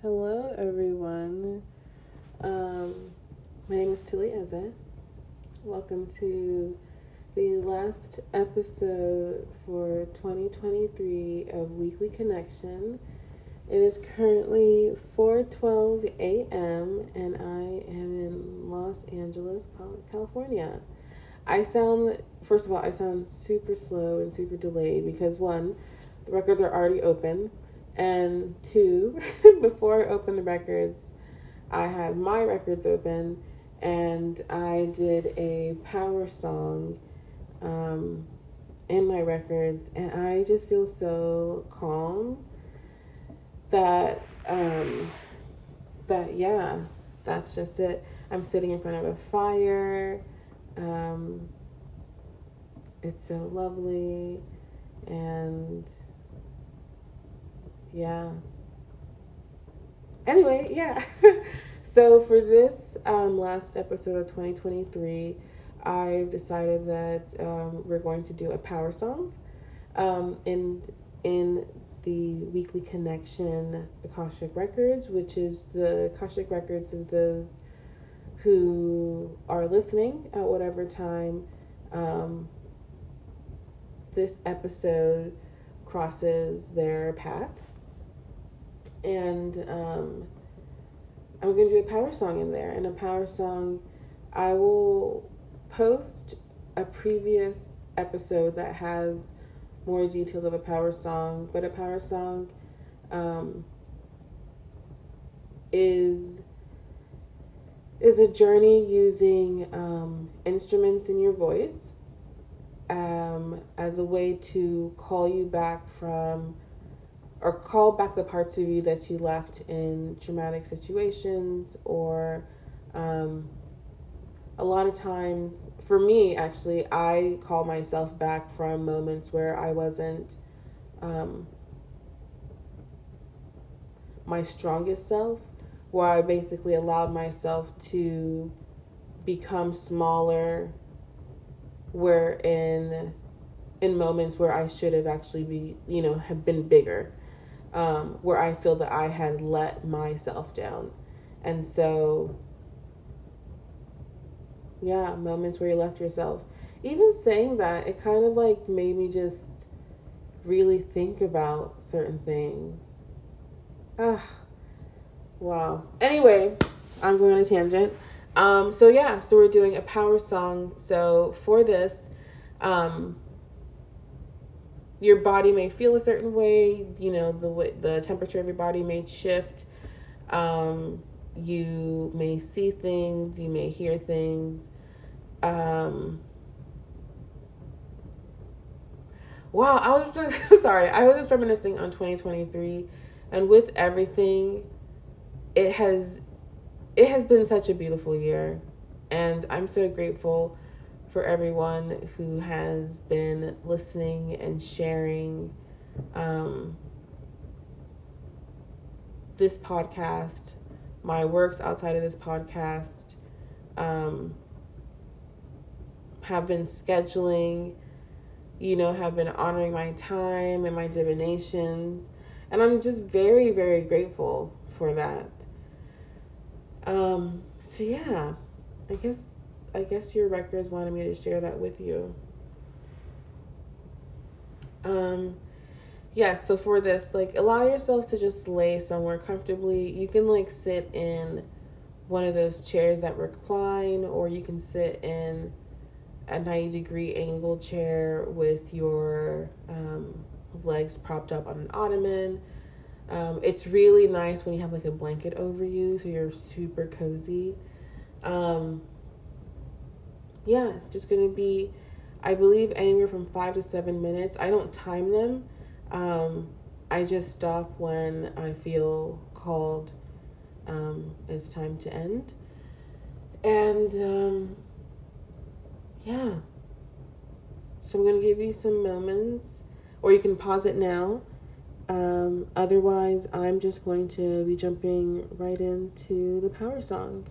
Hello, everyone. Um, my name is Tilly Eze. Welcome to the last episode for 2023 of Weekly Connection. It is currently 4:12 a.m. and I am in Los Angeles, California. I sound first of all, I sound super slow and super delayed because one, the records are already open, and two, before I opened the records, I had my records open and I did a power song um, in my records, and I just feel so calm that um that yeah that's just it. I'm sitting in front of a fire. Um it's so lovely. And yeah anyway yeah so for this um last episode of 2023 i've decided that um, we're going to do a power song um, and in the Weekly Connection Akashic Records, which is the Akashic Records of those who are listening at whatever time um, this episode crosses their path. And um, I'm going to do a power song in there. And a power song, I will post a previous episode that has more details of a power song, but a power song um, is is a journey using um, instruments in your voice um, as a way to call you back from or call back the parts of you that you left in traumatic situations or um, a lot of times, for me, actually, I call myself back from moments where I wasn't um, my strongest self, where I basically allowed myself to become smaller, where in in moments where I should have actually be, you know, have been bigger, um, where I feel that I had let myself down. And so yeah, moments where you left yourself. Even saying that, it kind of like made me just really think about certain things. Ah, wow. Anyway, I'm going on a tangent. Um, so yeah, so we're doing a power song. So for this, um, your body may feel a certain way. You know, the the temperature of your body may shift. Um, you may see things, you may hear things. Um, wow, I was sorry, I was just reminiscing on 2023, and with everything, it has it has been such a beautiful year, and I'm so grateful for everyone who has been listening and sharing um, this podcast my works outside of this podcast, um, have been scheduling, you know, have been honoring my time and my divinations. And I'm just very, very grateful for that. Um, so yeah, I guess I guess your records wanted me to share that with you. Um yeah, so for this, like allow yourself to just lay somewhere comfortably. You can like sit in one of those chairs that recline, or you can sit in a 90 degree angle chair with your um, legs propped up on an ottoman. Um, it's really nice when you have like a blanket over you, so you're super cozy. Um, yeah, it's just gonna be, I believe, anywhere from five to seven minutes. I don't time them um, I just stop when I feel called um, it's time to end. And um, yeah. So I'm going to give you some moments, or you can pause it now. Um, otherwise, I'm just going to be jumping right into the power song.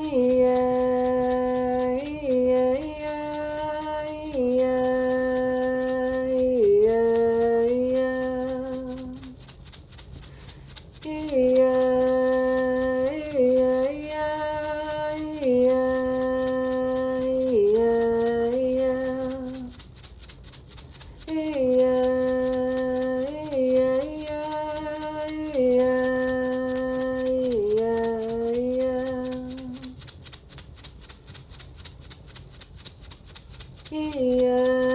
Ooh. 一眼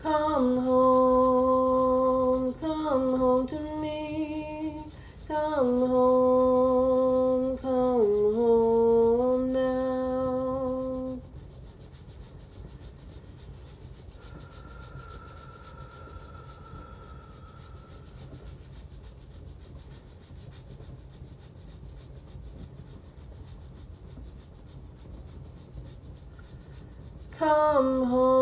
Come home, come home to me. Come home, come home now. Come home,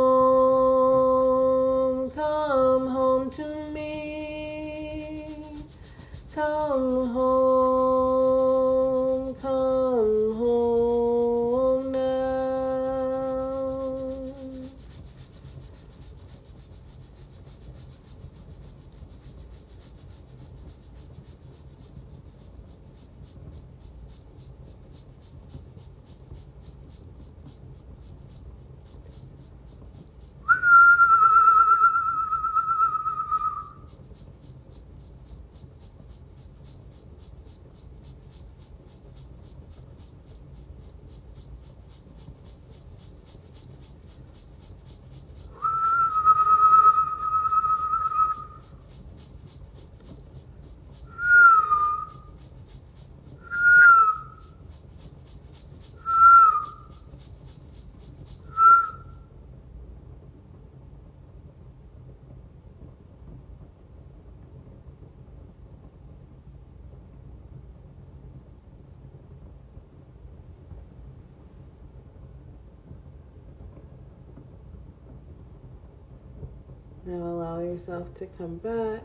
Now allow yourself to come back.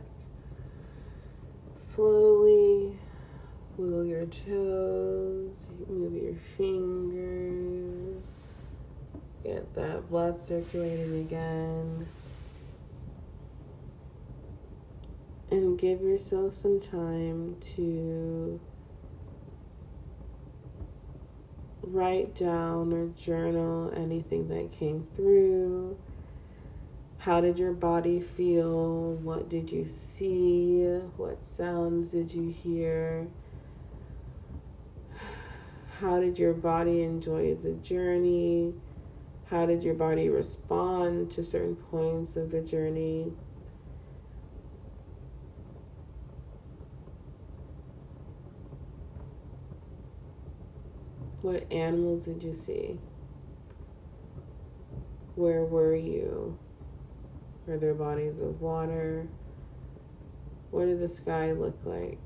Slowly wiggle your toes, move your fingers, get that blood circulating again. And give yourself some time to write down or journal anything that came through. How did your body feel? What did you see? What sounds did you hear? How did your body enjoy the journey? How did your body respond to certain points of the journey? What animals did you see? Where were you? Were there bodies of water? What did the sky look like?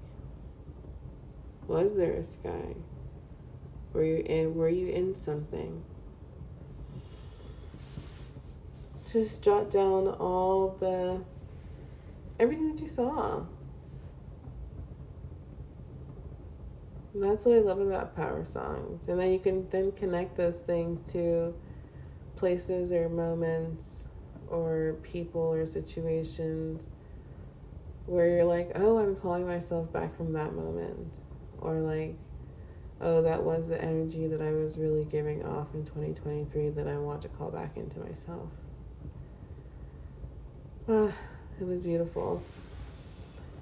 Was there a sky? Were you in were you in something? Just jot down all the everything that you saw. That's what I love about power songs. And then you can then connect those things to places or moments or people or situations where you're like, oh, I'm calling myself back from that moment. Or like, oh, that was the energy that I was really giving off in 2023 that I want to call back into myself. Ah, it was beautiful.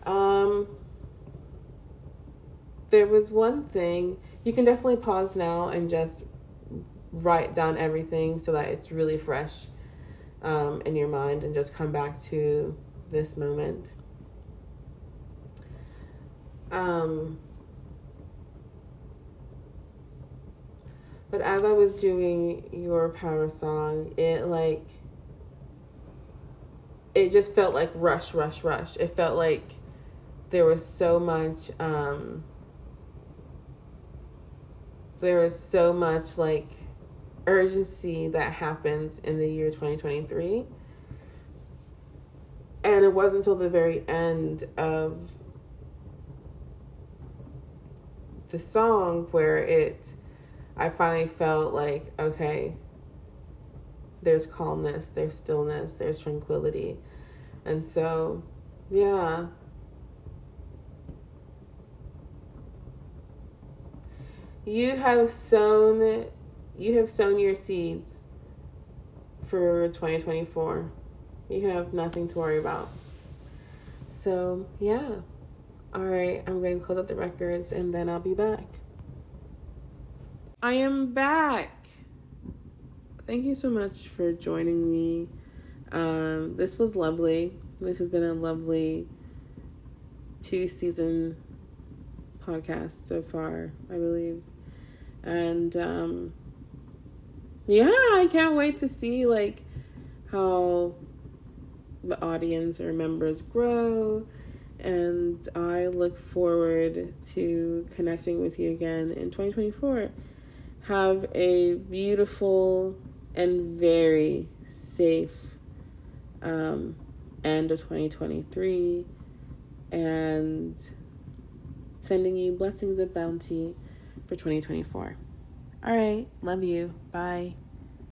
Um, there was one thing you can definitely pause now and just write down everything so that it's really fresh um, in your mind and just come back to this moment. Um, but as I was doing your power song, it like it just felt like rush, rush, rush. It felt like there was so much um, there was so much like urgency that happened in the year 2023 and it wasn't until the very end of the song where it i finally felt like okay there's calmness there's stillness there's tranquility. And so yeah. You have sown you have sown your seeds for 2024 you have nothing to worry about. So yeah. All right i'm going to close up the records and then i'll be back. I am back. Thank you so much for joining me. Um, this was lovely. This has been a lovely two season podcast so far i believe. And um, yeah, I can't wait to see like how the audience or members grow. And I look forward to connecting with you again in 2024. Have a beautiful and very safe um, end of 2023 and sending you blessings of bounty for 2024. All right. Love you. Bye.